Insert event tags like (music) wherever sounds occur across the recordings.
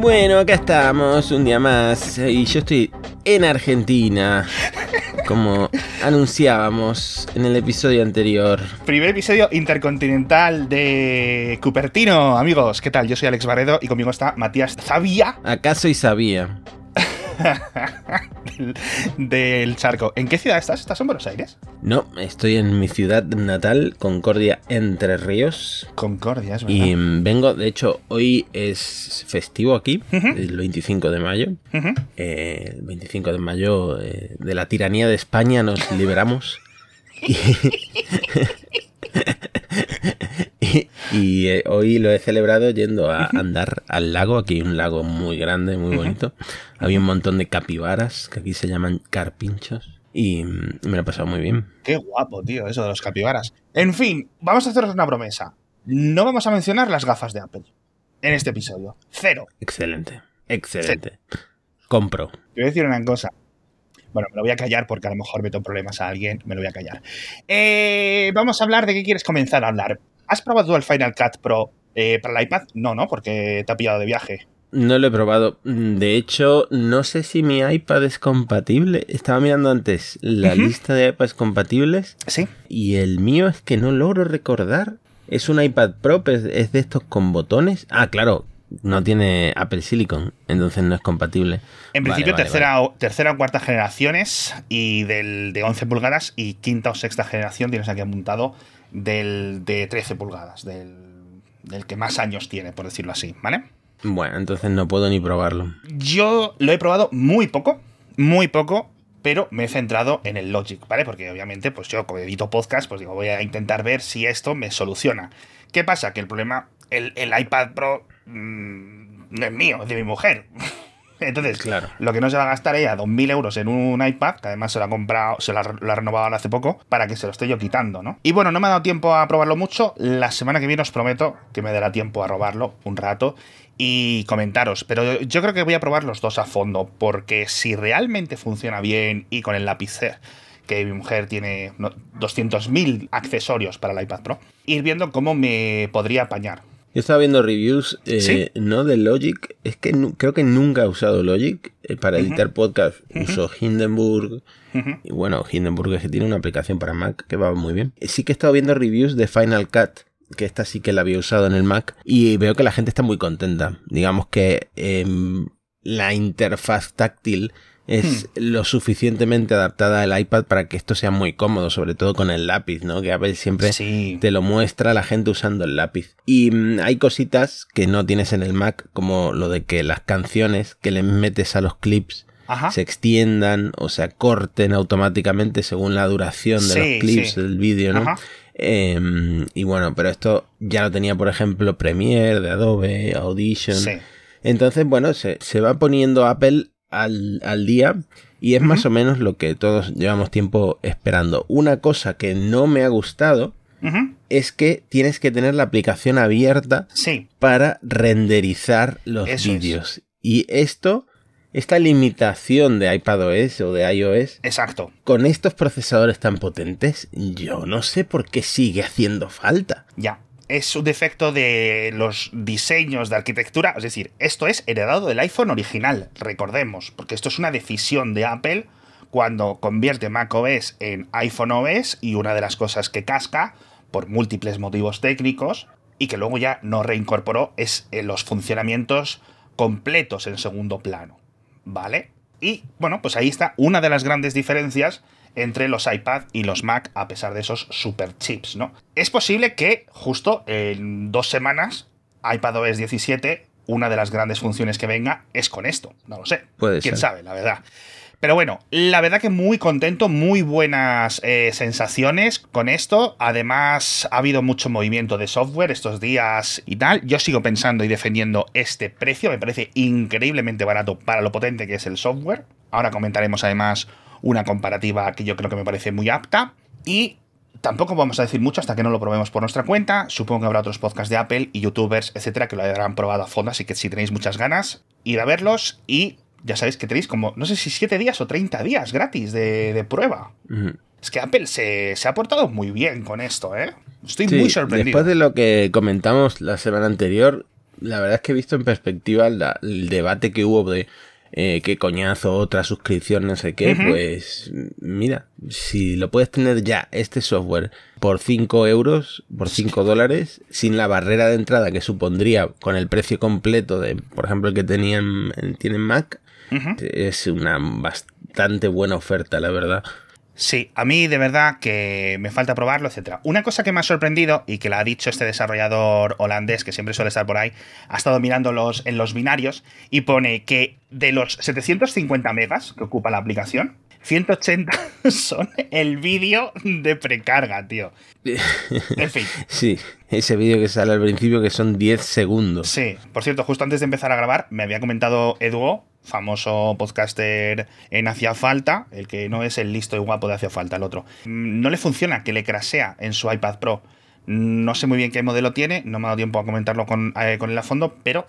Bueno, acá estamos un día más y yo estoy en Argentina, como anunciábamos en el episodio anterior. Primer episodio intercontinental de Cupertino, amigos. ¿Qué tal? Yo soy Alex Barredo y conmigo está Matías Zavia. ¿Acaso y sabía? Del, (laughs) del charco. ¿En qué ciudad estás? ¿Estás en Buenos Aires? No, estoy en mi ciudad natal, Concordia, Entre Ríos. Concordia, es verdad. Y vengo, de hecho, hoy es festivo aquí, el 25 de mayo. Eh, el 25 de mayo eh, de la tiranía de España nos liberamos. (laughs) Y, (laughs) y- eh, hoy lo he celebrado yendo a andar al lago. Aquí hay un lago muy grande, muy bonito. Había un montón de capibaras, que aquí se llaman carpinchos. Y me lo he pasado muy bien. Qué guapo, tío, eso de los capibaras. En fin, vamos a haceros una promesa. No vamos a mencionar las gafas de Apple en este episodio. Cero. Excelente, excelente. Compro. Te voy a decir una cosa. Bueno, me lo voy a callar porque a lo mejor meto problemas a alguien. Me lo voy a callar. Eh, vamos a hablar de qué quieres comenzar a hablar. ¿Has probado el Final Cut Pro eh, para el iPad? No, no, porque te ha pillado de viaje. No lo he probado. De hecho, no sé si mi iPad es compatible. Estaba mirando antes la lista de iPads compatibles Sí. y el mío es que no logro recordar. Es un iPad Pro, pero es- de estos con botones. Ah, claro, no tiene Apple Silicon, entonces no es compatible. En principio, vale, tercera, O, tercera o cuarta generaciones y del de 11 pulgadas y quinta o sexta generación tienes aquí apuntado del de 13 pulgadas, del, del que más años tiene, por decirlo así, ¿vale? Bueno, entonces no puedo ni probarlo. Yo lo he probado muy poco, muy poco, pero me he centrado en el Logic, ¿vale? Porque obviamente, pues yo como edito podcast, pues digo, voy a intentar ver si esto me soluciona. ¿Qué pasa? Que el problema, el, el iPad Pro mm, no es mío, es de mi mujer. Entonces, Claro. lo que no se va a gastar ella, 2.000 euros en un iPad, que además se lo ha comprado, se lo ha, lo ha renovado hace poco, para que se lo esté yo quitando, ¿no? Y bueno, no me ha dado tiempo a probarlo mucho. La semana que viene os prometo que me dará tiempo a robarlo un rato y comentaros. Pero yo creo que voy a probar los dos a fondo, porque si realmente funciona bien y con el lápiz que mi mujer tiene no, 200.000 accesorios para el iPad Pro, ir viendo cómo me podría apañar. Yo estaba viendo reviews, eh, ¿Sí? no de Logic, es que creo que nunca he usado Logic eh, para editar podcast. Uso Hindenburg, y bueno, Hindenburg es que tiene una aplicación para Mac que va muy bien. Sí que he estado viendo reviews de Final Cut, que esta sí que la había usado en el Mac, y veo que la gente está muy contenta. Digamos que em, la interfaz táctil es lo suficientemente adaptada al iPad para que esto sea muy cómodo, sobre todo con el lápiz, ¿no? Que Apple siempre Sí. te lo muestra la gente usando el lápiz. Y mm, hay cositas que no tienes en el Mac, como lo de que las canciones que le metes a los clips Ajá. se extiendan o se acorten automáticamente según la duración de Sí, los clips sí. del vídeo, ¿no? Ajá. Em, y bueno, pero esto ya lo tenía, por ejemplo, Premiere de Adobe, Audition. Entonces, bueno, se, se va poniendo Apple al, al día y es más o menos lo que todos llevamos tiempo esperando. Una cosa que no me ha gustado es que tienes que tener la aplicación abierta Sí. para renderizar los Eso es. vídeos. Y esto, esta limitación de iPadOS o de iOS, Exacto. con estos procesadores tan potentes, yo no sé por qué sigue haciendo falta. Ya. Es un defecto de los diseños de arquitectura. Es decir, esto es heredado del iPhone original, recordemos, porque esto es una decisión de Apple cuando convierte macOS en iPhone OS y una de las cosas que casca por múltiples motivos técnicos y que luego ya no reincorporó es eh, los funcionamientos completos en segundo plano. ¿Vale? Y bueno, pues ahí está una de las grandes diferencias entre los iPad y los Mac a pesar de esos super chips, ¿no? Es posible que justo en dos semanas iPadOS 17, una de las grandes funciones que venga es con esto, no lo sé. Puede Quién ser. sabe, la verdad. Pero bueno, la verdad que muy contento, muy buenas eh, sensaciones con esto. Además, ha habido mucho movimiento de software estos días y tal. Yo sigo pensando y defendiendo este precio. Me parece increíblemente barato para lo potente que es el software. Ahora comentaremos además una comparativa que yo creo que me parece muy apta. Y tampoco vamos a decir mucho hasta que no lo probemos por nuestra cuenta. Supongo que habrá otros podcasts de Apple y youtubers, etcétera, que lo habrán probado a fondo. Así que si tenéis muchas ganas, ir a verlos y ya sabéis que tenéis como, no sé si 7 días o 30 días gratis de, de prueba. Es que Apple se, se ha portado muy bien con esto, ¿eh? Estoy Sí, muy sorprendido. Después de lo que comentamos la semana anterior, la verdad es que he visto en perspectiva el debate que hubo de eh, qué coñazo, otra suscripción, no sé qué, pues mira, si lo puedes tener ya, este software, por 5 euros, por 5 dólares, sin la barrera de entrada que supondría con el precio completo de, por ejemplo, el que tenían, tienen Mac, es una bastante buena oferta, la verdad. Sí, a mí de verdad que me falta probarlo, etcétera. Una cosa que me ha sorprendido y que la ha dicho este desarrollador holandés que siempre suele estar por ahí, ha estado mirando los, en los binarios y pone que de los 750 megas que ocupa la aplicación, 180 (laughs) son el vídeo de precarga, tío. En fin. (laughs) Sí, ese vídeo que sale al principio que son 10 segundos. Sí, por cierto, justo antes de empezar a grabar, me había comentado Eduo famoso podcaster en Hacia Falta, el que no es el listo y guapo de Hacia Falta, el otro. Mm, no le funciona que le crasea en su iPad Pro. No sé muy bien qué modelo tiene, no me ha dado tiempo a comentarlo con, eh, con él a fondo, pero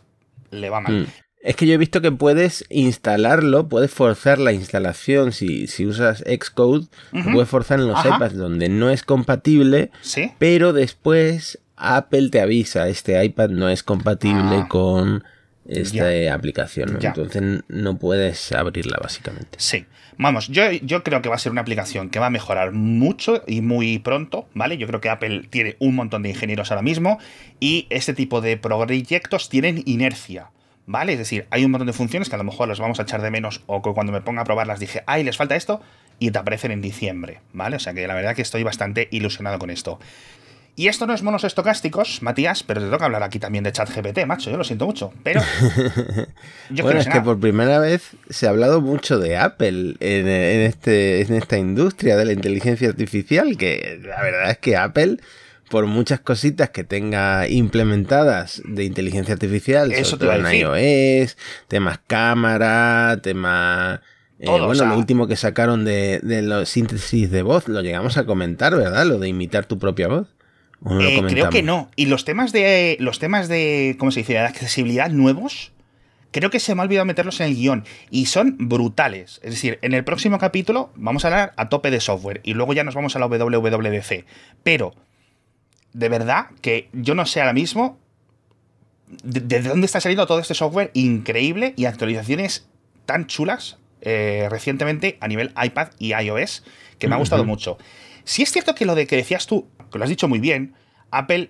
le va mal. Mm. Es que yo he visto que puedes instalarlo, puedes forzar la instalación si, si usas Xcode, puedes forzar en los iPads donde no es compatible, pero después Apple te avisa, este iPad no es compatible ah. con esta aplicación, entonces no puedes abrirla básicamente. Sí, vamos, yo, yo creo que va a ser una aplicación que va a mejorar mucho y muy pronto, ¿vale? Yo creo que Apple tiene un montón de ingenieros ahora mismo y este tipo de proyectos tienen inercia. ¿Vale? Es decir, hay un montón de funciones que a lo mejor las vamos a echar de menos o que cuando me ponga a probarlas dije, ay, les falta esto, y te aparecen en diciembre, ¿vale? O sea que la verdad que estoy bastante ilusionado con esto. Y esto no es monos estocásticos, Matías, pero te toca hablar aquí también de ChatGPT, macho. Yo lo siento mucho. Pero. (laughs) bueno, es que por primera vez se ha hablado mucho de Apple en, este, en esta industria de la inteligencia artificial, que la verdad es que Apple por muchas cositas que tenga implementadas de inteligencia artificial, Eso sobre todo en iOS, temas cámara, temas... Eh, bueno, lo último que sacaron de, de los síntesis de voz, lo llegamos a comentar, ¿verdad? Lo de imitar tu propia voz. Eh, creo que no. Y los temas de. Los temas de. ¿Cómo se dice? De accesibilidad nuevos. Creo que se me ha olvidado meterlos en el guion. Y son brutales. Es decir, en el próximo capítulo vamos a hablar a tope de software. Y luego ya nos vamos a la WWDC. Pero. De verdad que yo no sé ahora mismo. De, dónde está saliendo todo este software increíble y actualizaciones tan chulas eh, recientemente a nivel iPad y iOS que me ha gustado mucho. Si es cierto que lo de que decías tú, que lo has dicho muy bien, Apple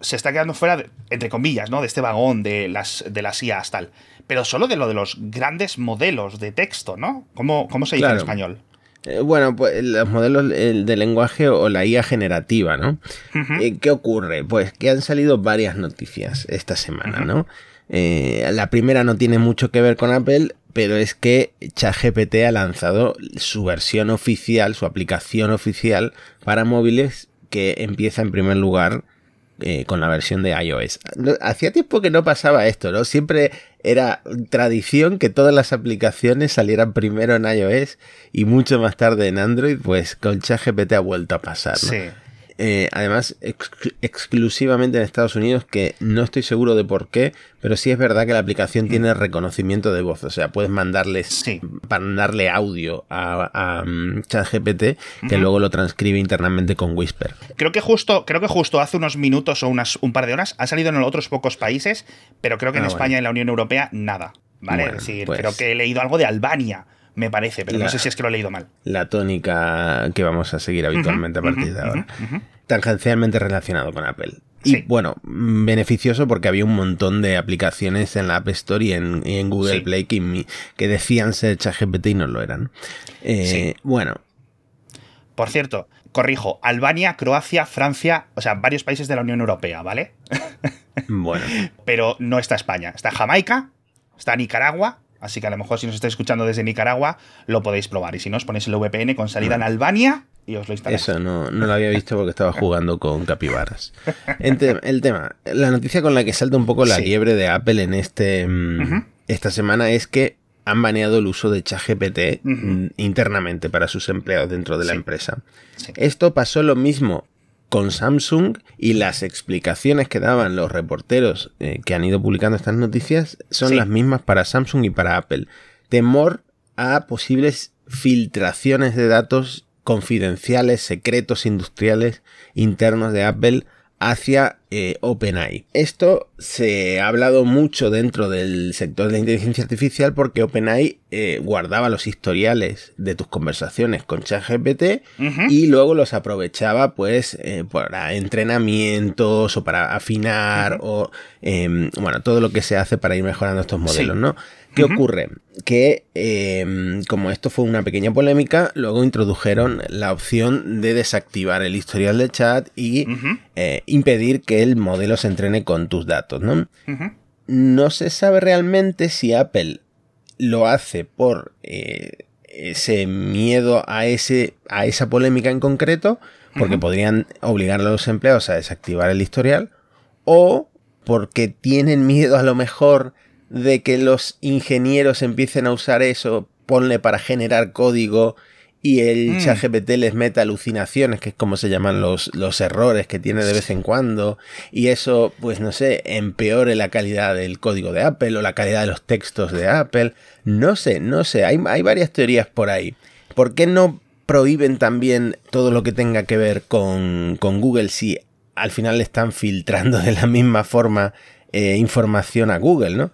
se está quedando fuera, entre comillas, ¿no? De este vagón de las, de las IAs tal. Pero solo de lo de los grandes modelos de texto, ¿no? ¿Cómo, cómo se dice en español? Eh, bueno, pues los modelos de lenguaje o la IA generativa, ¿no? Eh, ¿Qué ocurre? Pues que han salido varias noticias esta semana, ¿no? Eh, la primera no tiene mucho que ver con Apple, pero es que ChatGPT ha lanzado su versión oficial, su aplicación oficial para móviles que empieza en primer lugar eh, con la versión de iOS. Hacía tiempo que no pasaba esto, ¿no? Siempre era tradición que todas las aplicaciones salieran primero en iOS y mucho más tarde en Android, pues con ChatGPT ha vuelto a pasar, ¿no? Sí. Eh, además exclusivamente en Estados Unidos, que no estoy seguro de por qué, pero sí es verdad que la aplicación tiene reconocimiento de voz, o sea, puedes mandarles, mandarle audio a, mm, ChatGPT que luego lo transcribe internamente con Whisper. Creo que justo, creo que justo hace unos minutos o unas, un par de horas ha salido en otros pocos países, pero creo que en ah, España y en la Unión Europea nada. ¿Vale? es decir, pues creo que he leído algo de Albania me parece, pero no sé si es que lo he leído mal. La tónica que vamos a seguir habitualmente a partir de ahora. Tangencialmente relacionado con Apple. Y bueno, beneficioso porque había un montón de aplicaciones en la App Store y en, Google Play que, decían ser ChatGPT y no lo eran. Eh, bueno. Por cierto, corrijo, Albania, Croacia, Francia, o sea, varios países de la Unión Europea, ¿vale? (laughs) Bueno. Pero no está España. Está Jamaica, está Nicaragua, Así que a lo mejor si nos estáis escuchando desde Nicaragua, lo podéis probar. Y si no, os ponéis el VPN con salida en Albania y os lo instaláis. Eso no, no lo había visto porque estaba jugando con capibaras. el tema, la noticia con la que salta un poco la liebre de Apple en este mm, esta semana es que han baneado el uso de ChatGPT mm, internamente para sus empleados dentro de la empresa. Esto pasó lo mismo con Samsung y las explicaciones que daban los reporteros eh, que han ido publicando estas noticias son las mismas para Samsung y para Apple. Temor a posibles filtraciones de datos confidenciales, secretos industriales internos de Apple hacia eh, OpenAI. Esto se ha hablado mucho dentro del sector de la inteligencia artificial porque OpenAI eh, guardaba los historiales de tus conversaciones con ChatGPT y luego los aprovechaba pues eh, para entrenamientos o para afinar o em, bueno todo lo que se hace para ir mejorando estos modelos, ¿no? ¿Qué ocurre? Que em, como esto fue una pequeña polémica, luego introdujeron la opción de desactivar el historial de chat y eh, impedir que el modelo se entrene con tus datos, ¿no? No se sabe realmente si Apple lo hace por eh, ese miedo a, ese, a esa polémica en concreto, porque podrían obligar a los empleados a desactivar el historial, o porque tienen miedo a lo mejor de que los ingenieros empiecen a usar eso, ponle para generar código y el mm. chat GPT les meta alucinaciones, que es como se llaman los, los errores que tiene de vez en cuando, y eso, pues no sé, empeore la calidad del código de Apple o la calidad de los textos de Apple. No sé, no sé, hay, hay varias teorías por ahí. ¿Por qué no prohíben también todo lo que tenga que ver con, con Google si al final le están filtrando de la misma forma eh, información a Google, ¿no?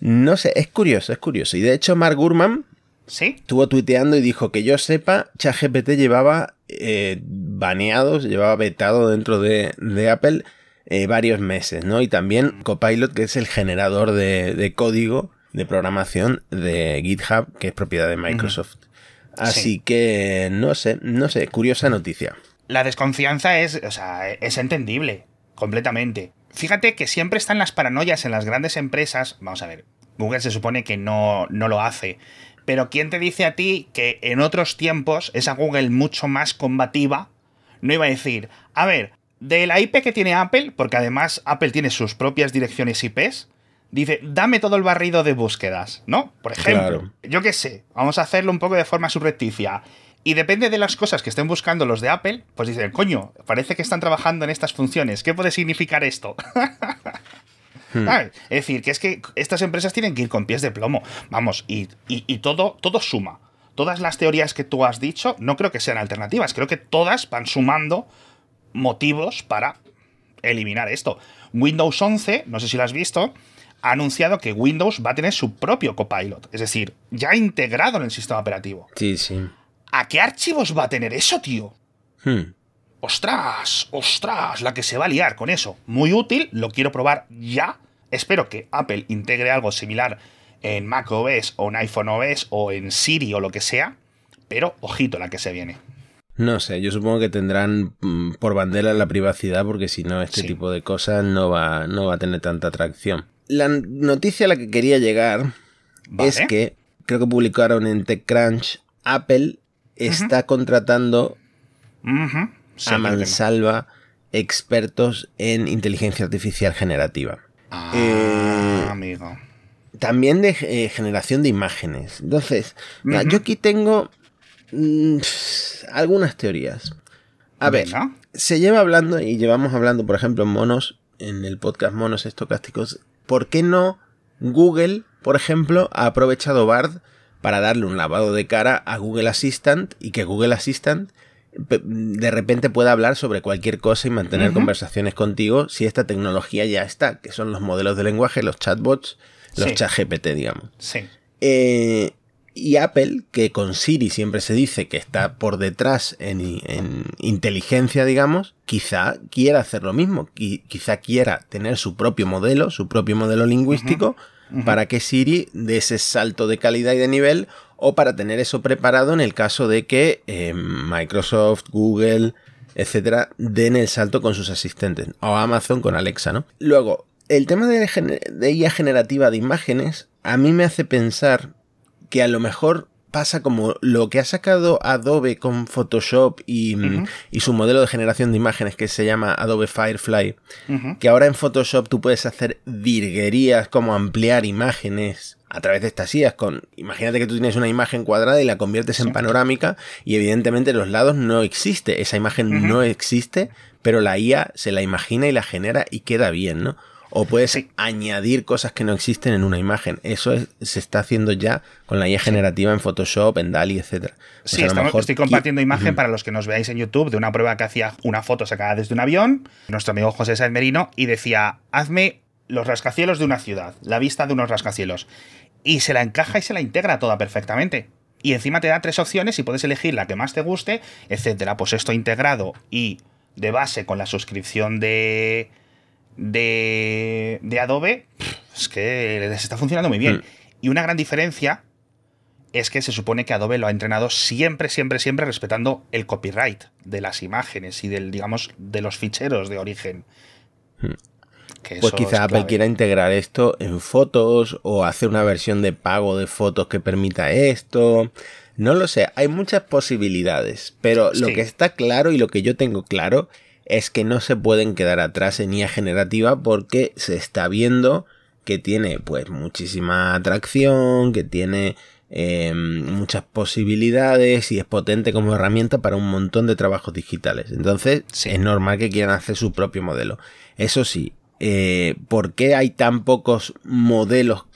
No sé, es curioso, es curioso. Y de hecho, Mark Gurman ¿Sí? estuvo tuiteando y dijo que yo sepa, ChatGPT llevaba eh, baneados, llevaba vetado dentro de, Apple eh, varios meses, ¿no? Y también Copilot, que es el generador de, código de programación de GitHub, que es propiedad de Microsoft. Así que no sé, no sé, curiosa noticia. La desconfianza es, o sea, es entendible, completamente. Fíjate que siempre están las paranoias en las grandes empresas. Vamos a ver, Google se supone que no, no lo hace. Pero ¿quién te dice a ti que en otros tiempos esa Google mucho más combativa no iba a decir, a ver, de la IP que tiene Apple, porque además Apple tiene sus propias direcciones IPs, dice, dame todo el barrido de búsquedas, ¿no? Por ejemplo, yo qué sé, vamos a hacerlo un poco de forma subrepticia. Y depende de las cosas que estén buscando los de Apple, pues dicen, coño, parece que están trabajando en estas funciones. ¿Qué puede significar esto? (laughs) Hmm. Es decir, que es que estas empresas tienen que ir con pies de plomo. Vamos, y, todo, todo suma. Todas las teorías que tú has dicho no creo que sean alternativas. Creo que todas van sumando motivos para eliminar esto. Windows 11, no sé si lo has visto, ha anunciado que Windows va a tener su propio copilot. Es decir, ya integrado en el sistema operativo. Sí, sí. ¿A qué archivos va a tener eso, tío? Hmm. ¡Ostras! ¡Ostras! La que se va a liar con eso. Muy útil, lo quiero probar ya. Espero que Apple integre algo similar en macOS o en iPhone OS o en Siri o lo que sea. Pero ojito la que se viene. No sé, yo supongo que tendrán mm, por bandera la privacidad porque si no este tipo de cosas no va, no va a tener tanta atracción. La noticia a la que quería llegar es que creo que publicaron en TechCrunch Apple está contratando a mansalva expertos en inteligencia artificial generativa. Ah, eh, amigo. También de eh, generación de imágenes. Entonces, yo aquí tengo mm, algunas teorías. A ver, se lleva hablando y llevamos hablando, por ejemplo, en monos, en el podcast Monos Estocásticos, ¿por qué no Google, por ejemplo, ha aprovechado Bard para darle un lavado de cara a Google Assistant y que Google Assistant de repente pueda hablar sobre cualquier cosa y mantener conversaciones contigo si esta tecnología ya está, que son los modelos de lenguaje, los chatbots, los chat GPT, digamos. Sí. Eh, y Apple, que con Siri siempre se dice que está por detrás en, inteligencia, digamos, quizá quiera hacer lo mismo, quizá quiera tener su propio modelo, su propio modelo lingüístico, para que Siri dé ese salto de calidad y de nivel o para tener eso preparado en el caso de que eh, Microsoft, Google, etcétera, den el salto con sus asistentes o Amazon con Alexa, ¿no? Luego, el tema de, de IA generativa de imágenes a mí me hace pensar que a lo mejor pasa como lo que ha sacado Adobe con Photoshop y, su modelo de generación de imágenes que se llama Adobe Firefly, que ahora en Photoshop tú puedes hacer virguerías como ampliar imágenes a través de estas IAs con imagínate que tú tienes una imagen cuadrada y la conviertes en panorámica y evidentemente los lados no existe, esa imagen no existe, pero la IA se la imagina y la genera y queda bien, ¿no? O puedes añadir cosas que no existen en una imagen. Eso se está haciendo ya con la IA generativa en Photoshop, en DALI, etc. Sí, estoy compartiendo imagen para los que nos veáis en YouTube de una prueba que hacía una foto sacada desde un avión, nuestro amigo José Sáenz Merino, y decía, hazme los rascacielos de una ciudad, la vista de unos rascacielos. Y se la encaja y se la integra toda perfectamente. Y encima te da tres opciones y puedes elegir la que más te guste, etcétera. Pues esto integrado y de base con la suscripción de, de, de Adobe, es que les está funcionando muy bien. Hmm. Y una gran diferencia es que se supone que Adobe lo ha entrenado siempre, siempre, siempre respetando el copyright de las imágenes y del, digamos, de los ficheros de origen. Hmm. pues quizá Apple quiera integrar esto en fotos o hacer una versión de pago de fotos que permita esto. No lo sé, hay muchas posibilidades, pero lo que está claro y lo que yo tengo claro es que no se pueden quedar atrás en IA generativa porque se está viendo que tiene pues muchísima atracción, que tiene em, muchas posibilidades y es potente como herramienta para un montón de trabajos digitales. Entonces es normal que quieran hacer su propio modelo. Eso sí, eh, ¿por qué hay tan pocos modelos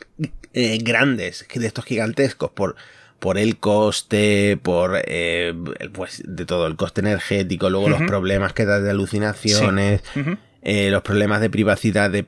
eh, grandes de estos gigantescos? Por, por el coste, por eh, pues de todo, el coste energético, luego los problemas que da de alucinaciones, eh, los problemas de privacidad de,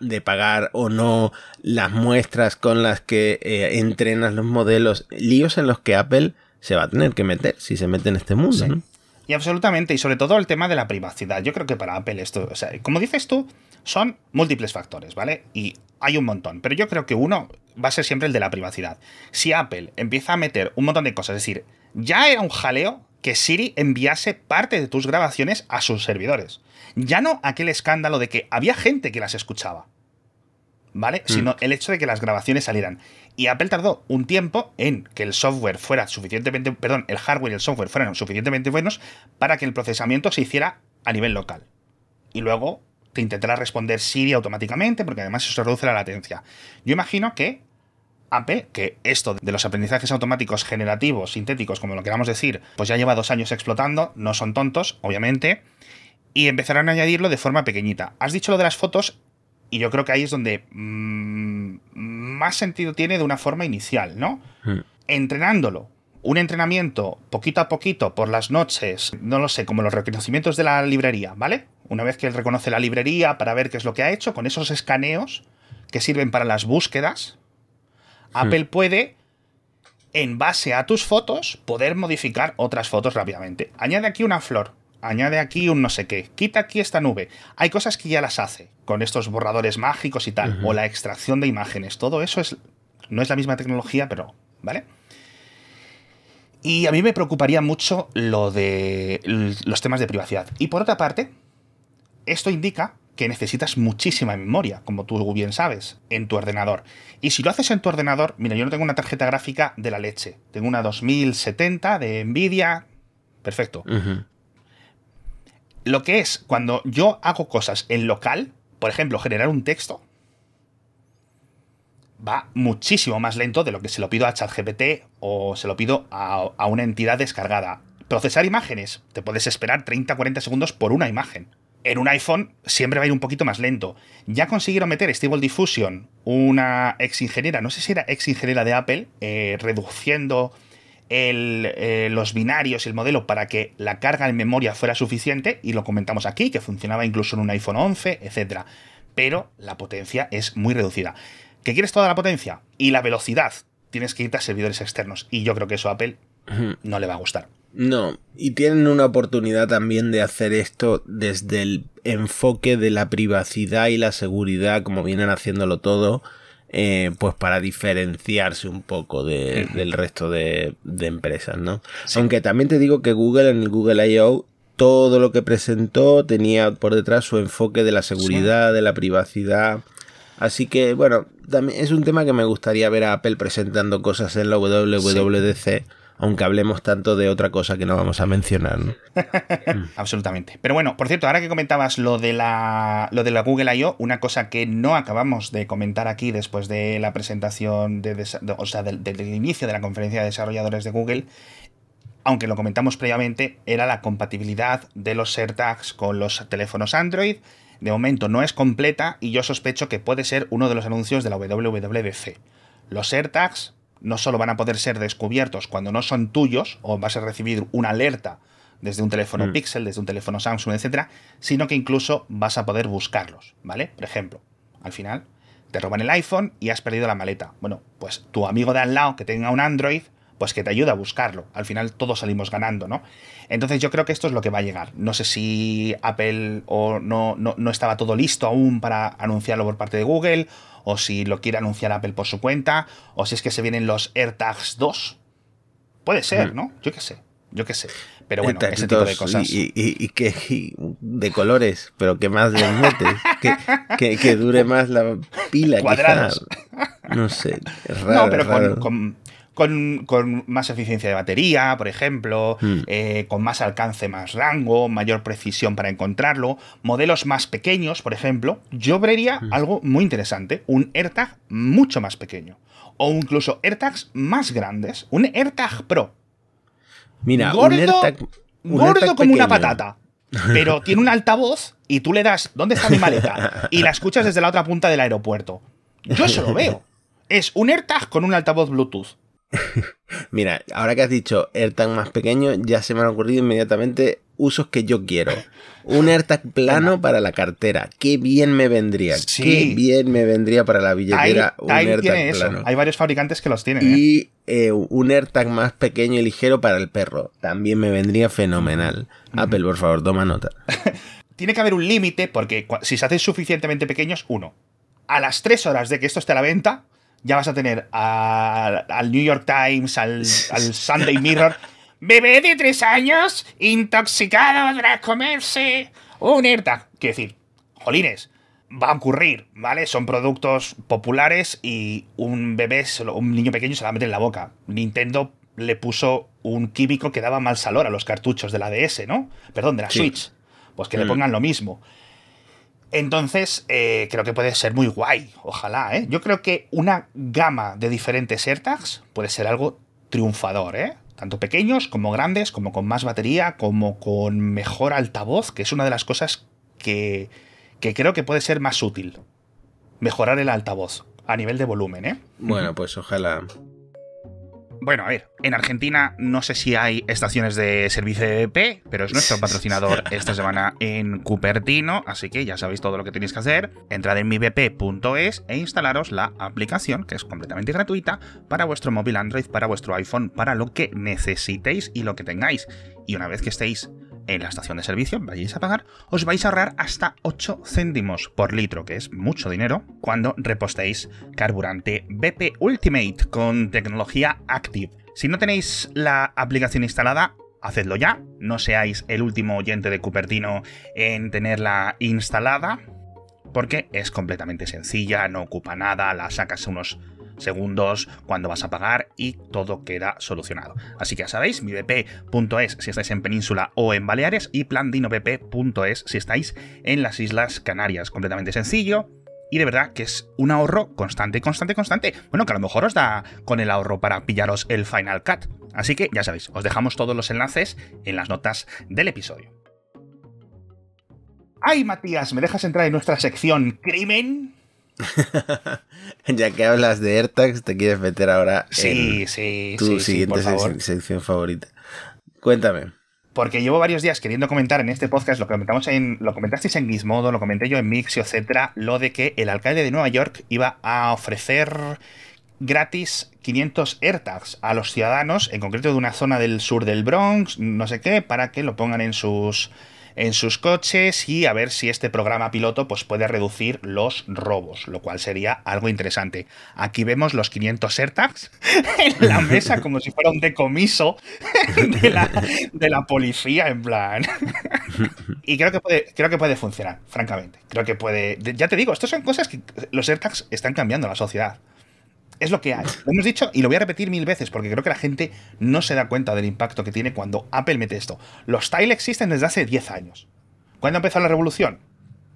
de, pagar o no las muestras con las que eh, entrenas los modelos, líos en los que Apple se va a tener que meter si se mete en este mundo. ¿no? Y absolutamente, y sobre todo el tema de la privacidad. Yo creo que para Apple esto, o sea, como dices tú, son múltiples factores, ¿vale? Y hay un montón, pero yo creo que uno va a ser siempre el de la privacidad. Si Apple empieza a meter un montón de cosas, es decir, ya era un jaleo que Siri enviase parte de tus grabaciones a sus servidores. Ya no aquel escándalo de que había gente que las escuchaba. ¿Vale? Mm. Sino el hecho de que las grabaciones salieran. Y Apple tardó un tiempo en que el software fuera suficientemente, perdón, el hardware y el software fueran suficientemente buenos para que el procesamiento se hiciera a nivel local. Y luego te intentará responder Siri automáticamente, porque además eso reduce la latencia. Yo imagino que Apple, que esto de los aprendizajes automáticos generativos, sintéticos, como lo queramos decir, pues ya lleva dos años explotando, no son tontos, obviamente, y empezarán a añadirlo de forma pequeñita. Has dicho lo de las fotos, y yo creo que ahí es donde mm, más sentido tiene de una forma inicial, ¿no? Hmm. Entrenándolo un entrenamiento poquito a poquito por las noches, no lo sé, como los reconocimientos de la librería, ¿vale? Una vez que él reconoce la librería para ver qué es lo que ha hecho, con esos escaneos que sirven para las búsquedas. Apple puede, en base a tus fotos, poder modificar otras fotos rápidamente. Añade aquí una flor, añade aquí un no sé qué, quita aquí esta nube. Hay cosas que ya las hace con estos borradores mágicos y tal, o la extracción de imágenes. Todo eso es, no es la misma tecnología, pero, ¿vale? Y a mí me preocuparía mucho lo de los temas de privacidad. Y por otra parte, esto indica que necesitas muchísima memoria, como tú bien sabes, en tu ordenador. Y si lo haces en tu ordenador, mira, yo no tengo una tarjeta gráfica de la leche. Tengo una 2070 de Nvidia. Perfecto. Lo que es cuando yo hago cosas en local, por ejemplo, generar un texto, va muchísimo más lento de lo que se lo pido a ChatGPT o se lo pido a, una entidad descargada. Procesar imágenes, te puedes esperar 30-40 segundos por una imagen. En un iPhone siempre va a ir un poquito más lento. Ya consiguieron meter Stable Diffusion, una ex ingeniera, no sé si era ex ingeniera de Apple, eh, reduciendo eh, los binarios y el modelo para que la carga en memoria fuera suficiente, y lo comentamos aquí, que funcionaba incluso en un iPhone 11, etc. Pero la potencia es muy reducida. ¿Que quieres toda la potencia? Y la velocidad. Tienes que irte a servidores externos. Y yo creo que eso Apple no le va a gustar. No, y tienen una oportunidad también de hacer esto desde el enfoque de la privacidad y la seguridad, como vienen haciéndolo todo, eh, pues para diferenciarse un poco del resto de, empresas, ¿no? Aunque también te digo que Google en el Google I.O. todo lo que presentó tenía por detrás su enfoque de la seguridad, de la privacidad. Así que, bueno, también es un tema que me gustaría ver a Apple presentando cosas en la WWDC. Aunque hablemos tanto de otra cosa que no vamos a mencionar. (laughs) Absolutamente. Pero bueno, por cierto, ahora que comentabas lo de la, lo de la Google I.O., una cosa que no acabamos de comentar aquí después de la presentación, de, o sea, del, del inicio de la conferencia de desarrolladores de Google, aunque lo comentamos previamente, era la compatibilidad de los AirTags con los teléfonos Android de momento no es completa y yo sospecho que puede ser uno de los anuncios de la WWDC. Los AirTags no solo van a poder ser descubiertos cuando no son tuyos o vas a recibir una alerta desde un teléfono mm. Pixel, desde un teléfono Samsung, etcétera, sino que incluso vas a poder buscarlos, ¿vale? Por ejemplo, al final te roban el iPhone y has perdido la maleta. Bueno, pues tu amigo de al lado que tenga un Android, pues que te ayuda a buscarlo. Al final todos salimos ganando, ¿no? Entonces yo creo que esto es lo que va a llegar. No sé si Apple o no, no, estaba todo listo aún para anunciarlo por parte de Google, o si lo quiere anunciar Apple por su cuenta, o si es que se vienen los AirTags 2. Puede ser, mm. ¿no? Yo qué sé, yo qué sé. Pero bueno, ese tipo de cosas. Y, y, que de colores, pero que más les metes, que, que, dure más la pila. Cuadrados. No sé, es raro. No, pero Con, con, con, más eficiencia de batería, por ejemplo, hmm. eh, con más alcance, más rango, mayor precisión para encontrarlo, modelos más pequeños, por ejemplo, yo vería hmm. algo muy interesante, un AirTag mucho más pequeño, o incluso AirTags más grandes, un AirTag Pro, Mira, gordo, gordo como una patata. Pero (laughs) tiene un altavoz y tú le das, ¿dónde está mi maleta? Y la escuchas desde la otra punta del aeropuerto. Yo eso lo veo. Es un AirTag con un altavoz Bluetooth. (laughs) Mira, ahora que has dicho AirTag más pequeño, ya se me han ocurrido inmediatamente usos que yo quiero. Un AirTag plano para la cartera. Qué bien me vendría. Qué bien me vendría para la billetera un AirTag plano. Hay varios fabricantes que los tienen. Y ¿eh? Eh, un AirTag más pequeño y ligero para el perro. También me vendría fenomenal. Apple, por favor, toma nota. (laughs) Tiene que haber un límite porque si se hacen suficientemente pequeños, uno. A las tres horas de que esto esté a la venta, ya vas a tener al New York Times, al, al Sunday Mirror Bebé de tres años, intoxicado tras comerse un AirTag. Quiero decir, jolines, va a ocurrir, ¿vale? Son productos populares y un bebé, un niño pequeño se la mete en la boca. Nintendo le puso un químico que daba mal sabor a los cartuchos de la DS, ¿no? Perdón, de la Switch. Pues que le mm. pongan lo mismo. Entonces, eh, creo que puede ser muy guay, ojalá, ¿eh? Yo creo que una gama de diferentes AirTags puede ser algo triunfador, ¿eh? tanto pequeños como grandes, como con más batería, como con mejor altavoz, que es una de las cosas que, que creo que puede ser más útil. Mejorar el altavoz a nivel de volumen, ¿eh? Bueno, pues ojalá. Bueno, a ver, en Argentina no sé si hay estaciones de servicio de BP, pero es nuestro patrocinador (laughs) esta semana en Cupertino, así que ya sabéis todo lo que tenéis que hacer. Entrad en mibp.es e instalaros la aplicación, que es completamente gratuita, para vuestro móvil Android, para vuestro iPhone, para lo que necesitéis y lo que tengáis. Y una vez que estéis en la estación de servicio, vayáis a pagar, os vais a ahorrar hasta 8 céntimos por litro, que es mucho dinero, cuando repostéis carburante BP Ultimate con tecnología Active. Si no tenéis la aplicación instalada, hacedlo ya, no seáis el último oyente de Cupertino en tenerla instalada, porque es completamente sencilla, no ocupa nada, la sacas unos segundos cuando vas a pagar y todo queda solucionado. Así que ya sabéis, mi BP.es si estáis en Península o en Baleares y plandinopp.es si estáis en las Islas Canarias. Completamente sencillo. Y de verdad que es un ahorro constante, constante, constante. Bueno, que a lo mejor os da con el ahorro para pillaros el Final Cut. Así que ya sabéis, os dejamos todos los enlaces en las notas del episodio. ¡Ay, Matías! ¿Me dejas entrar en nuestra sección Crimen? (laughs) ya que hablas de AirTags, te quieres meter ahora en tu siguiente sección favorita. Cuéntame. Porque llevo varios días queriendo comentar en este podcast, lo comentamos en, lo comentasteis en Gizmodo, lo comenté yo en Mixio, etcétera, lo de que el alcalde de Nueva York iba a ofrecer gratis 500 AirTags a los ciudadanos, en concreto de una zona del sur del Bronx, no sé qué, para que lo pongan en sus en sus coches y a ver si este programa piloto pues, puede reducir los robos, lo cual sería algo interesante. Aquí vemos los 500 AirTags (laughs) en la mesa como si fuera un decomiso (laughs) de la, de la policía, en plan. (laughs) y creo que, puede, creo que puede funcionar, francamente. Creo que puede... Ya te digo, estas son cosas que los AirTags están cambiando la sociedad es lo que hay. Lo hemos dicho y lo voy a repetir mil veces porque creo que la gente no se da cuenta del impacto que tiene cuando Apple mete esto. Los Tile existen desde hace 10 años. ¿Cuándo empezó la revolución?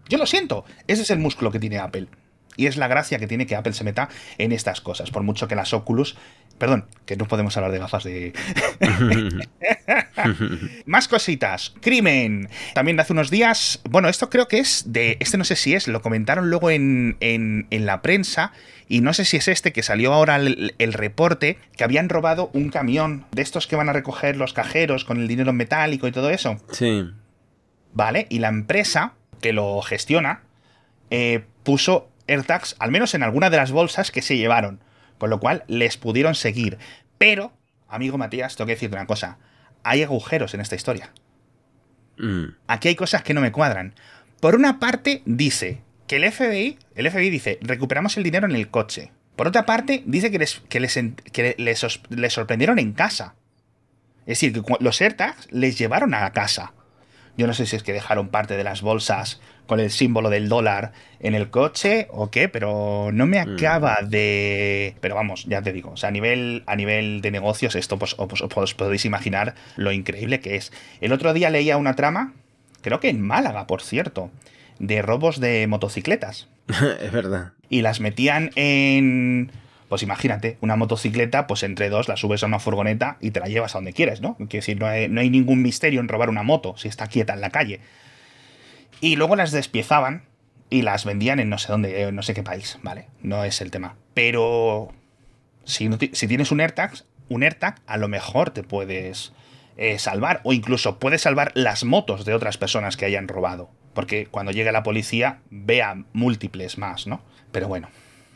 Yo lo siento, ese es el músculo que tiene Apple. Y es la gracia que tiene que Apple se meta en estas cosas. Por mucho que las Oculus. Perdón, que no podemos hablar de gafas de. (laughs) Más cositas. Crimen. También hace unos días. Bueno, esto creo que es de. Este no sé si es. Lo comentaron luego en, en, la prensa. Y no sé si es este que salió ahora el, el, reporte. Que habían robado un camión de estos que van a recoger los cajeros con el dinero metálico y todo eso. Sí. Vale. Y la empresa que lo gestiona. Eh, puso AirTags, al menos en alguna de las bolsas que se llevaron. Con lo cual les pudieron seguir. Pero, amigo Matías, tengo que decirte una cosa hay agujeros en esta historia. Mm. Aquí hay cosas que no me cuadran. Por una parte, dice que el FBI, el FBI dice, recuperamos el dinero en el coche. Por otra parte, dice que les, que les, sorprendieron en casa. Es decir, que los AirTags les llevaron a la casa. Yo no sé si es que dejaron parte de las bolsas con el símbolo del dólar en el coche o qué, pero no me mm. acaba de... Pero vamos, ya te digo, o sea, a nivel, a nivel de negocios esto pues, os, os podéis imaginar lo increíble que es. El otro día leía una trama, creo que en Málaga, por cierto, de robos de motocicletas. (laughs) es verdad. Y las metían en pues imagínate, una motocicleta, pues entre dos la subes a una furgoneta y te la llevas a donde quieres, ¿no? Quiero decir, no hay, no hay ningún misterio en robar una moto si está quieta en la calle. Y luego las despiezaban y las vendían en no sé dónde, eh, no sé qué país, ¿vale? No es el tema. Pero si, si tienes un AirTag, un AirTag a lo mejor te puedes eh, salvar o incluso puedes salvar las motos de otras personas que hayan robado. Porque cuando llegue la policía vea múltiples más, ¿no? Pero bueno,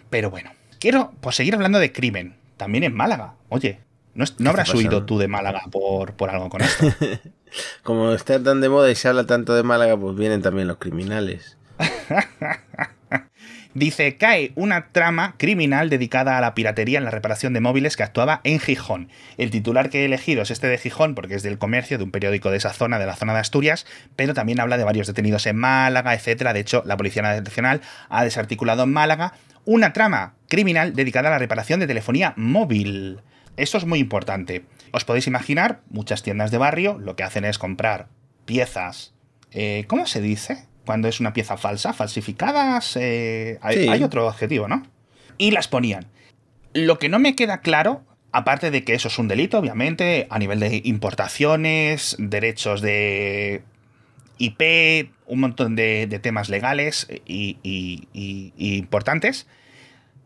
pero bueno. Quiero pues, seguir hablando de crimen. También en Málaga. Oye, ¿no, habrás huido tú de Málaga por, por algo con esto? (laughs) Como está tan de moda y se habla tanto de Málaga, pues vienen también los criminales. (laughs) Dice, cae una trama criminal dedicada a la piratería en la reparación de móviles que actuaba en Gijón. El titular que he elegido es este de Gijón porque es del comercio, de un periódico de esa zona, de la zona de Asturias, pero también habla de varios detenidos en Málaga, etc. De hecho, la Policía Nacional ha desarticulado en Málaga una trama criminal dedicada a la reparación de telefonía móvil. Esto es muy importante. Os podéis imaginar, muchas tiendas de barrio lo que hacen es comprar piezas. Eh, ¿Cómo se dice? Cuando es una pieza falsa, falsificadas. Eh, hay, otro adjetivo, ¿no? Y las ponían. Lo que no me queda claro, aparte de que eso es un delito, obviamente, a nivel de importaciones, derechos de IP, un montón de, temas legales y, importantes,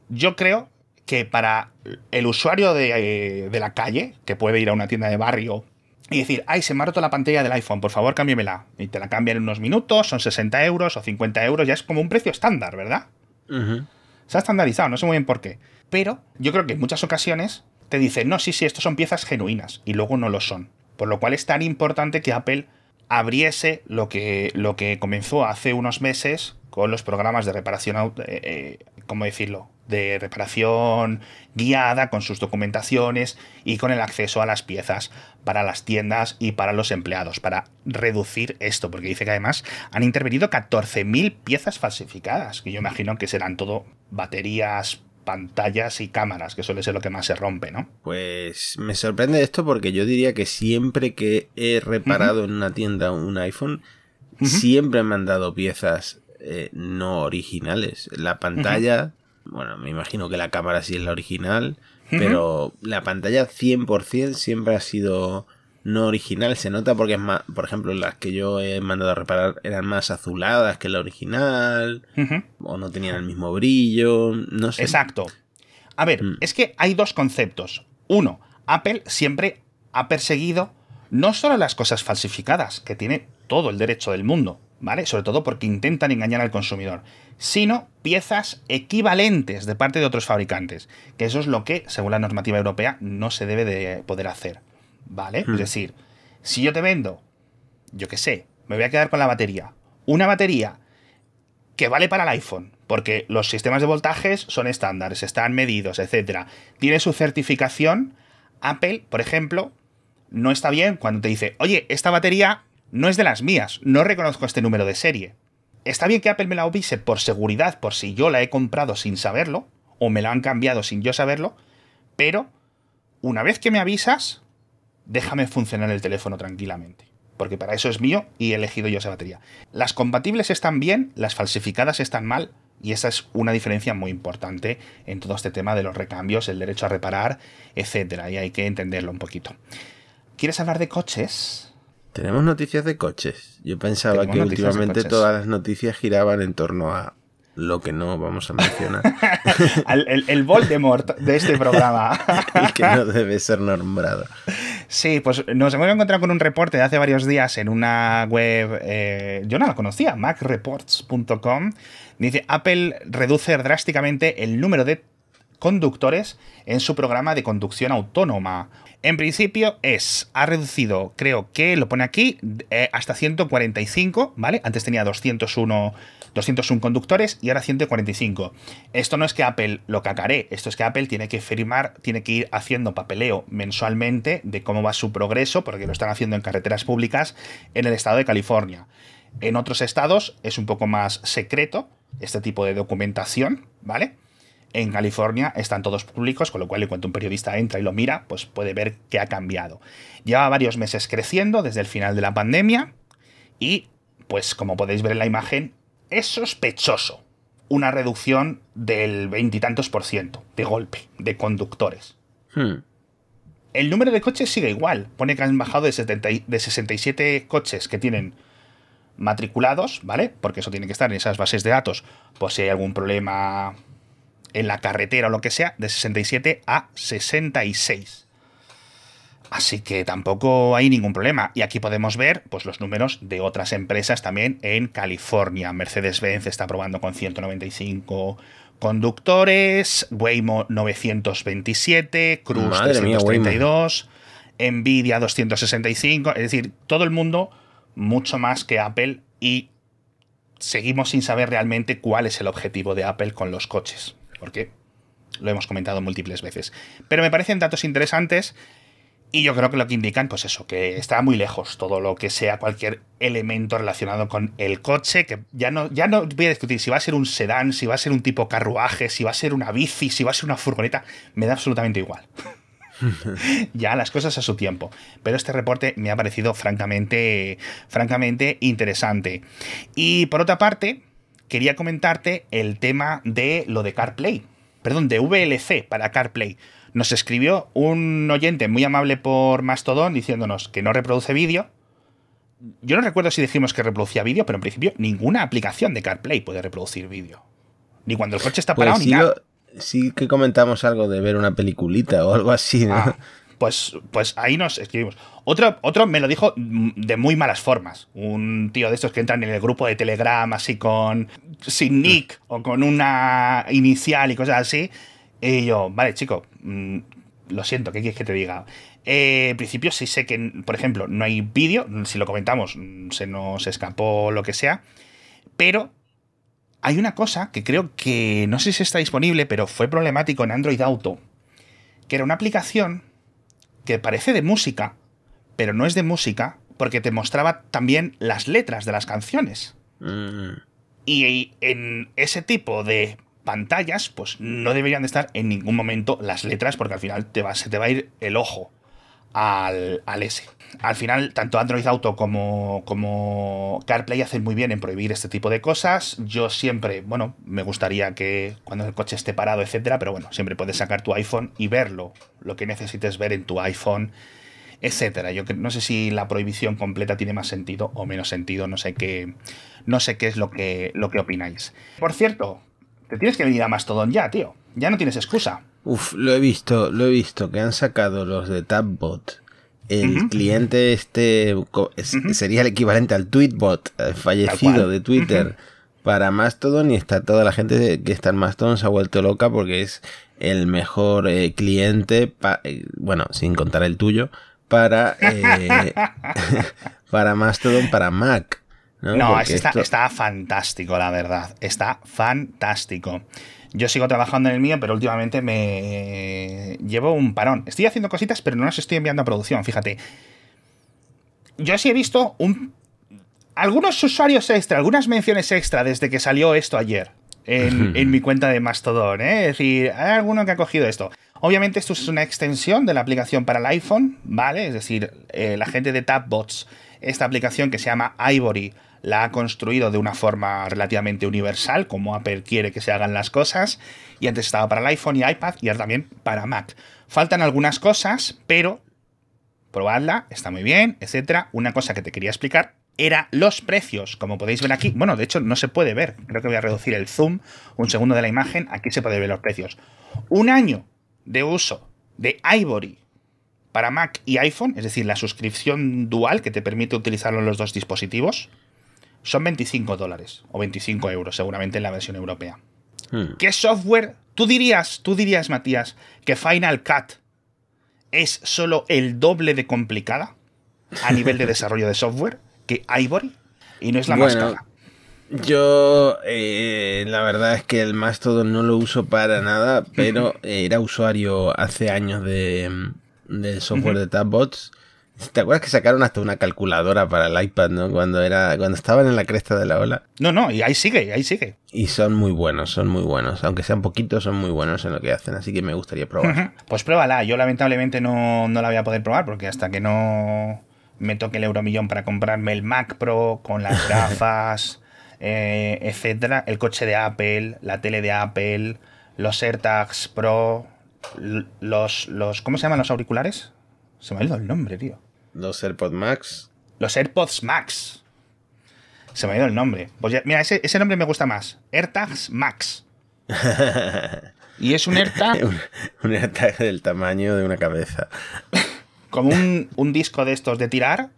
yo creo que para el usuario de, de, la calle, que puede ir a una tienda de barrio y decir, ay, se me ha roto la pantalla del iPhone, por favor cámbiamela. Y te la cambian en unos minutos, son 60 euros o 50 euros, ya es como un precio estándar, ¿verdad? Se ha estandarizado, no sé muy bien por qué. Pero yo creo que en muchas ocasiones te dicen, no, sí, sí, estos son piezas genuinas, y luego no lo son. Por lo cual es tan importante que Apple abriese lo que, lo que comenzó hace unos meses con los programas de reparación, eh, eh, ¿cómo decirlo? De reparación guiada con sus documentaciones y con el acceso a las piezas para las tiendas y para los empleados, para reducir esto, porque dice que además han intervenido 14.000 piezas falsificadas, que yo imagino que serán todo baterías, pantallas y cámaras, que suele ser lo que más se rompe, ¿no? Pues me sorprende esto porque yo diría que siempre que he reparado en una tienda un iPhone, siempre me han dado piezas eh, no originales. La pantalla, bueno, me imagino que la cámara sí es la original, pero la pantalla 100% siempre ha sido no original. Se nota porque es más, por ejemplo, las que yo he mandado a reparar eran más azuladas que la original, o no tenían el mismo brillo, no sé. Exacto. A ver, mm. es que hay dos conceptos. Uno, Apple siempre ha perseguido no solo las cosas falsificadas, que tiene todo el derecho del mundo, ¿vale? Sobre todo porque intentan engañar al consumidor, sino piezas equivalentes de parte de otros fabricantes, que eso es lo que, según la normativa europea, no se debe de poder hacer, ¿vale? Es hmm. decir, si yo te vendo, yo qué sé, me voy a quedar con la batería, una batería que vale para el iPhone, porque los sistemas de voltajes son estándares, están medidos, etc. Tiene su certificación, Apple, por ejemplo, no está bien cuando te dice, oye, esta batería no es de las mías, no reconozco este número de serie. Está bien que Apple me la avise por seguridad, por si yo la he comprado sin saberlo, o me la han cambiado sin yo saberlo, pero una vez que me avisas, déjame funcionar el teléfono tranquilamente, porque para eso es mío y he elegido yo esa batería. Las compatibles están bien, las falsificadas están mal, y esa es una diferencia muy importante en todo este tema de los recambios, el derecho a reparar, etc. Y hay que entenderlo un poquito. ¿Quieres hablar de coches? Tenemos noticias de coches. Yo pensaba que últimamente todas las noticias giraban en torno a lo que no vamos a mencionar. (laughs) el, el, Voldemort de este programa. (laughs) y que no debe ser nombrado. Sí, pues nos hemos encontrado con un reporte de hace varios días en una web, eh, yo no la conocía, macreports.com. Dice, Apple reduce drásticamente el número de conductores en su programa de conducción autónoma. En principio es, ha reducido, creo que lo pone aquí, eh, hasta 145, ¿vale? Antes tenía 201 201 conductores y ahora 145. Esto no es que Apple lo cacaré, esto es que Apple tiene que firmar, tiene que ir haciendo papeleo mensualmente de cómo va su progreso, porque lo están haciendo en carreteras públicas en el estado de California. En otros estados es un poco más secreto este tipo de documentación, ¿vale? En California están todos públicos, con lo cual en cuanto un periodista entra y lo mira, pues puede ver que ha cambiado. Lleva varios meses creciendo desde el final de la pandemia y, pues como podéis ver en la imagen, es sospechoso una reducción del veintitantos por ciento de golpe de conductores. Hmm. El número de coches sigue igual. Pone que han bajado de, de 67 coches que tienen matriculados, ¿vale? Porque eso tiene que estar en esas bases de datos. Pues si hay algún problema en la carretera o lo que sea, de 67 a 66. Así que tampoco hay ningún problema. Y aquí podemos ver pues, los números de otras empresas también en California. Mercedes-Benz está probando con 195 conductores, Waymo 927, Cruise 332, Nvidia 265. Es decir, todo el mundo mucho más que Apple y seguimos sin saber realmente cuál es el objetivo de Apple con los coches. Porque lo hemos comentado múltiples veces. Pero me parecen datos interesantes y yo creo que lo que indican, pues eso, que está muy lejos todo lo que sea cualquier elemento relacionado con el coche, que ya no, ya no voy a discutir si va a ser un sedán, si va a ser un tipo carruaje, si va a ser una bici, si va a ser una furgoneta, me da absolutamente igual. (laughs) ya las cosas a su tiempo. Pero este reporte me ha parecido francamente, francamente interesante. Y por otra parte, quería comentarte el tema de lo de CarPlay. Perdón, de VLC para CarPlay nos escribió un oyente muy amable por Mastodon diciéndonos que no reproduce vídeo. Yo no recuerdo si dijimos que reproducía vídeo, pero en principio ninguna aplicación de CarPlay puede reproducir vídeo. Ni cuando el coche está pues parado ni nada. Sí que comentamos algo de ver una peliculita o algo así, ¿no? Ah, (laughs) pues, pues ahí nos escribimos. Otro, otro me lo dijo de muy malas formas. Un tío de estos que entran en el grupo de Telegram así con. sin nick o con una inicial y cosas así. Y yo, vale, chico, mm, lo siento, ¿qué quieres que te diga? Eh, en principio sí sé que, por ejemplo, no hay vídeo, si lo comentamos, mm, se nos escapó lo que sea, pero hay una cosa que creo que no sé si está disponible, pero fue problemático en Android Auto, que era una aplicación que parece de música, pero no es de música, porque te mostraba también las letras de las canciones. Mm. Y en ese tipo de pantallas, pues no deberían de estar en ningún momento las letras, porque al final te va, se te va a ir el ojo al, al S. Al final, tanto Android Auto como, CarPlay hacen muy bien en prohibir este tipo de cosas. Yo siempre, bueno, me gustaría que cuando el coche esté parado, etcétera, pero bueno, siempre puedes sacar tu iPhone y verlo, lo que necesites ver en tu iPhone, etcétera. Yo no sé si la prohibición completa tiene más sentido o menos sentido, no sé qué, no sé qué es lo que, lo que opináis. Por cierto, te tienes que venir a Mastodon ya, tío. Ya no tienes excusa. Uf, lo he visto, lo he visto, que han sacado los de Tabbot. El cliente este sería el equivalente al Tweetbot eh, fallecido de Twitter para Mastodon y está toda la gente que está en Mastodon se ha vuelto loca porque es el mejor eh, cliente, eh, bueno, sin contar el tuyo, para, (laughs) para Mastodon para Mac. No, está, fantástico, la verdad. Está fantástico. Yo sigo trabajando en el mío, pero últimamente me llevo un parón. Estoy haciendo cositas, pero no las estoy enviando a producción, fíjate. Yo sí he visto un, algunos usuarios extra, algunas menciones extra desde que salió esto ayer en, mi cuenta de Mastodon. ¿eh? Es decir, hay alguno que ha cogido esto. Obviamente esto es una extensión de la aplicación para el iPhone, ¿vale? Es decir, eh, la gente de TabBots, esta aplicación que se llama Ivory, la ha construido de una forma relativamente universal, como Apple quiere que se hagan las cosas, y antes estaba para el iPhone y iPad y ahora también para Mac. Faltan algunas cosas, pero probadla, está muy bien, etcétera. Una cosa que te quería explicar era los precios, como podéis ver aquí. Bueno, de hecho no se puede ver. Creo que voy a reducir el zoom un segundo de la imagen. Aquí se puede ver los precios. Un año de uso de Ivory para Mac y iPhone, es decir, la suscripción dual que te permite utilizarlo en los dos dispositivos, son 25 dólares o 25 euros seguramente en la versión europea. Hmm. ¿Qué software? Tú dirías, tú dirías, Matías, que Final Cut es solo el doble de complicada a nivel de (laughs) desarrollo de software que Ivory y no es la más cara. Yo, eh, la verdad es que el Mastodon no lo uso para nada, pero era usuario hace años de, de software de Tabbots. ¿Te acuerdas que sacaron hasta una calculadora para el iPad, ¿no? Cuando era, cuando estaban en la cresta de la ola. No, no, y ahí sigue, ahí sigue. Y son muy buenos, son muy buenos. Aunque sean poquitos, son muy buenos en lo que hacen. Así que me gustaría probar. Pues pruébala. Yo lamentablemente no, no la voy a poder probar porque hasta que no me toque el euromillón para comprarme el Mac Pro con las (laughs) gafas, eh, etcétera, el coche de Apple, la tele de Apple, los AirTags Pro, los, los ¿cómo se llaman los auriculares? Se me ha ido el nombre, tío. Los AirPod Max. Los AirPods Max. Se me ha ido el nombre. Pues ya- mira, ese, ese nombre me gusta más. AirTags Max. Y es un AirTag (laughs) un, un AirTag del tamaño de una cabeza. como un, un disco de estos de tirar,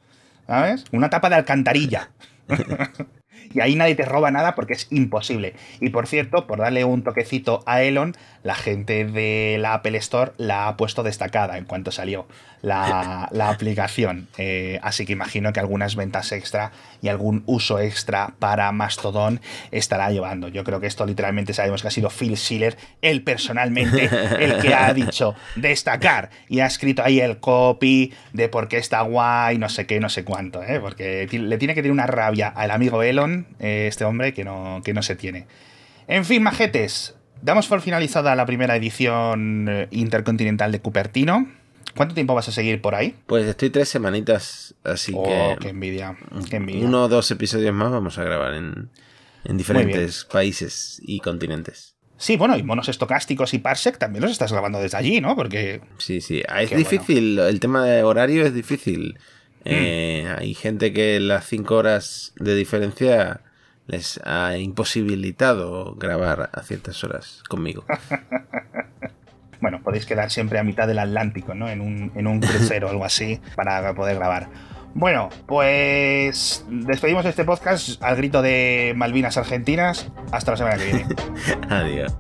¿sabes? Una tapa de alcantarilla. (laughs) y ahí nadie te roba nada porque es imposible. Y por cierto, por darle un toquecito a Elon, la gente de la Apple Store la ha puesto destacada en cuanto salió la, la aplicación. Eh, así que imagino que algunas ventas extra y algún uso extra para Mastodon estará llevando. Yo creo que esto literalmente sabemos que ha sido Phil Schiller, él personalmente, el que ha dicho destacar y ha escrito ahí el copy de por qué está guay, no sé qué, no sé cuánto, ¿eh? porque le tiene que tener una rabia al amigo Elon, eh, este hombre, que no, que no se tiene. En fin, majetes, damos por finalizada la primera edición eh, intercontinental de Cupertino. ¿Cuánto tiempo vas a seguir por ahí? Pues estoy tres semanitas, así oh, que qué envidia, qué envidia. uno o dos episodios más vamos a grabar en, en diferentes países y continentes. Sí, bueno, y monos estocásticos y Parsec también los estás grabando desde allí, ¿no? Porque Sí, sí. Ah, Es difícil, el tema de horario es difícil. Mm. Eh, hay gente que las cinco horas de diferencia les ha imposibilitado grabar a ciertas horas conmigo. (laughs) bueno, podéis quedar siempre a mitad del Atlántico, ¿no? En un, en un crucero o algo así (laughs) para poder grabar. Bueno, pues despedimos este podcast al grito de Malvinas Argentinas. Hasta la semana que viene. (laughs) Adiós.